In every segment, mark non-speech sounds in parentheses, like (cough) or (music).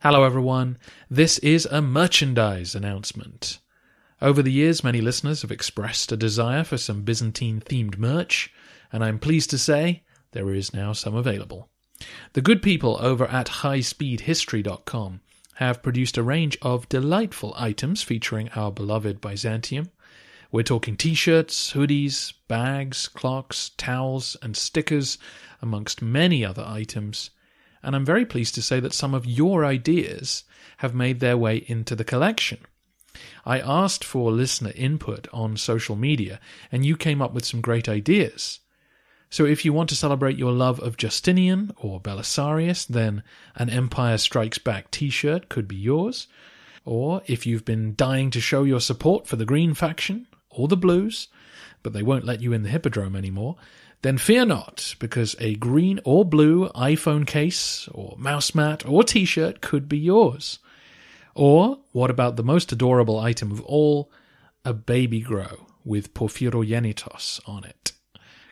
Hello, everyone. This is a merchandise announcement. Over the years, many listeners have expressed a desire for some Byzantine themed merch, and I'm pleased to say there is now some available. The good people over at highspeedhistory.com have produced a range of delightful items featuring our beloved Byzantium. We're talking t shirts, hoodies, bags, clocks, towels, and stickers, amongst many other items. And I'm very pleased to say that some of your ideas have made their way into the collection. I asked for listener input on social media, and you came up with some great ideas. So if you want to celebrate your love of Justinian or Belisarius, then an Empire Strikes Back t shirt could be yours. Or if you've been dying to show your support for the Green faction or the Blues, but they won't let you in the Hippodrome anymore, then fear not, because a green or blue iPhone case or mouse mat or t shirt could be yours. Or what about the most adorable item of all, a baby grow with Porphyrogenitos on it?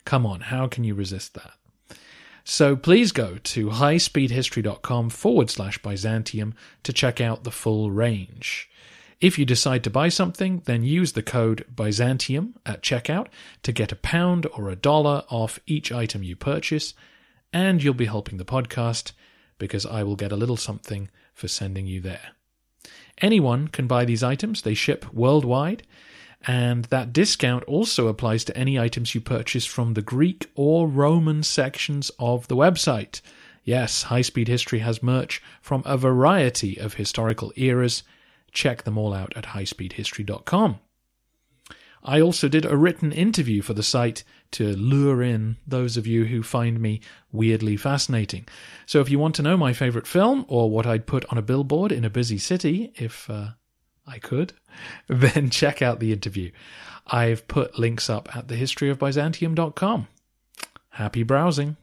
Come on, how can you resist that? So please go to highspeedhistory.com forward slash Byzantium to check out the full range. If you decide to buy something, then use the code Byzantium at checkout to get a pound or a dollar off each item you purchase, and you'll be helping the podcast because I will get a little something for sending you there. Anyone can buy these items, they ship worldwide, and that discount also applies to any items you purchase from the Greek or Roman sections of the website. Yes, High Speed History has merch from a variety of historical eras. Check them all out at highspeedhistory.com. I also did a written interview for the site to lure in those of you who find me weirdly fascinating. So if you want to know my favorite film or what I'd put on a billboard in a busy city, if uh, I could, (laughs) then check out the interview. I've put links up at thehistoryofbyzantium.com. Happy browsing.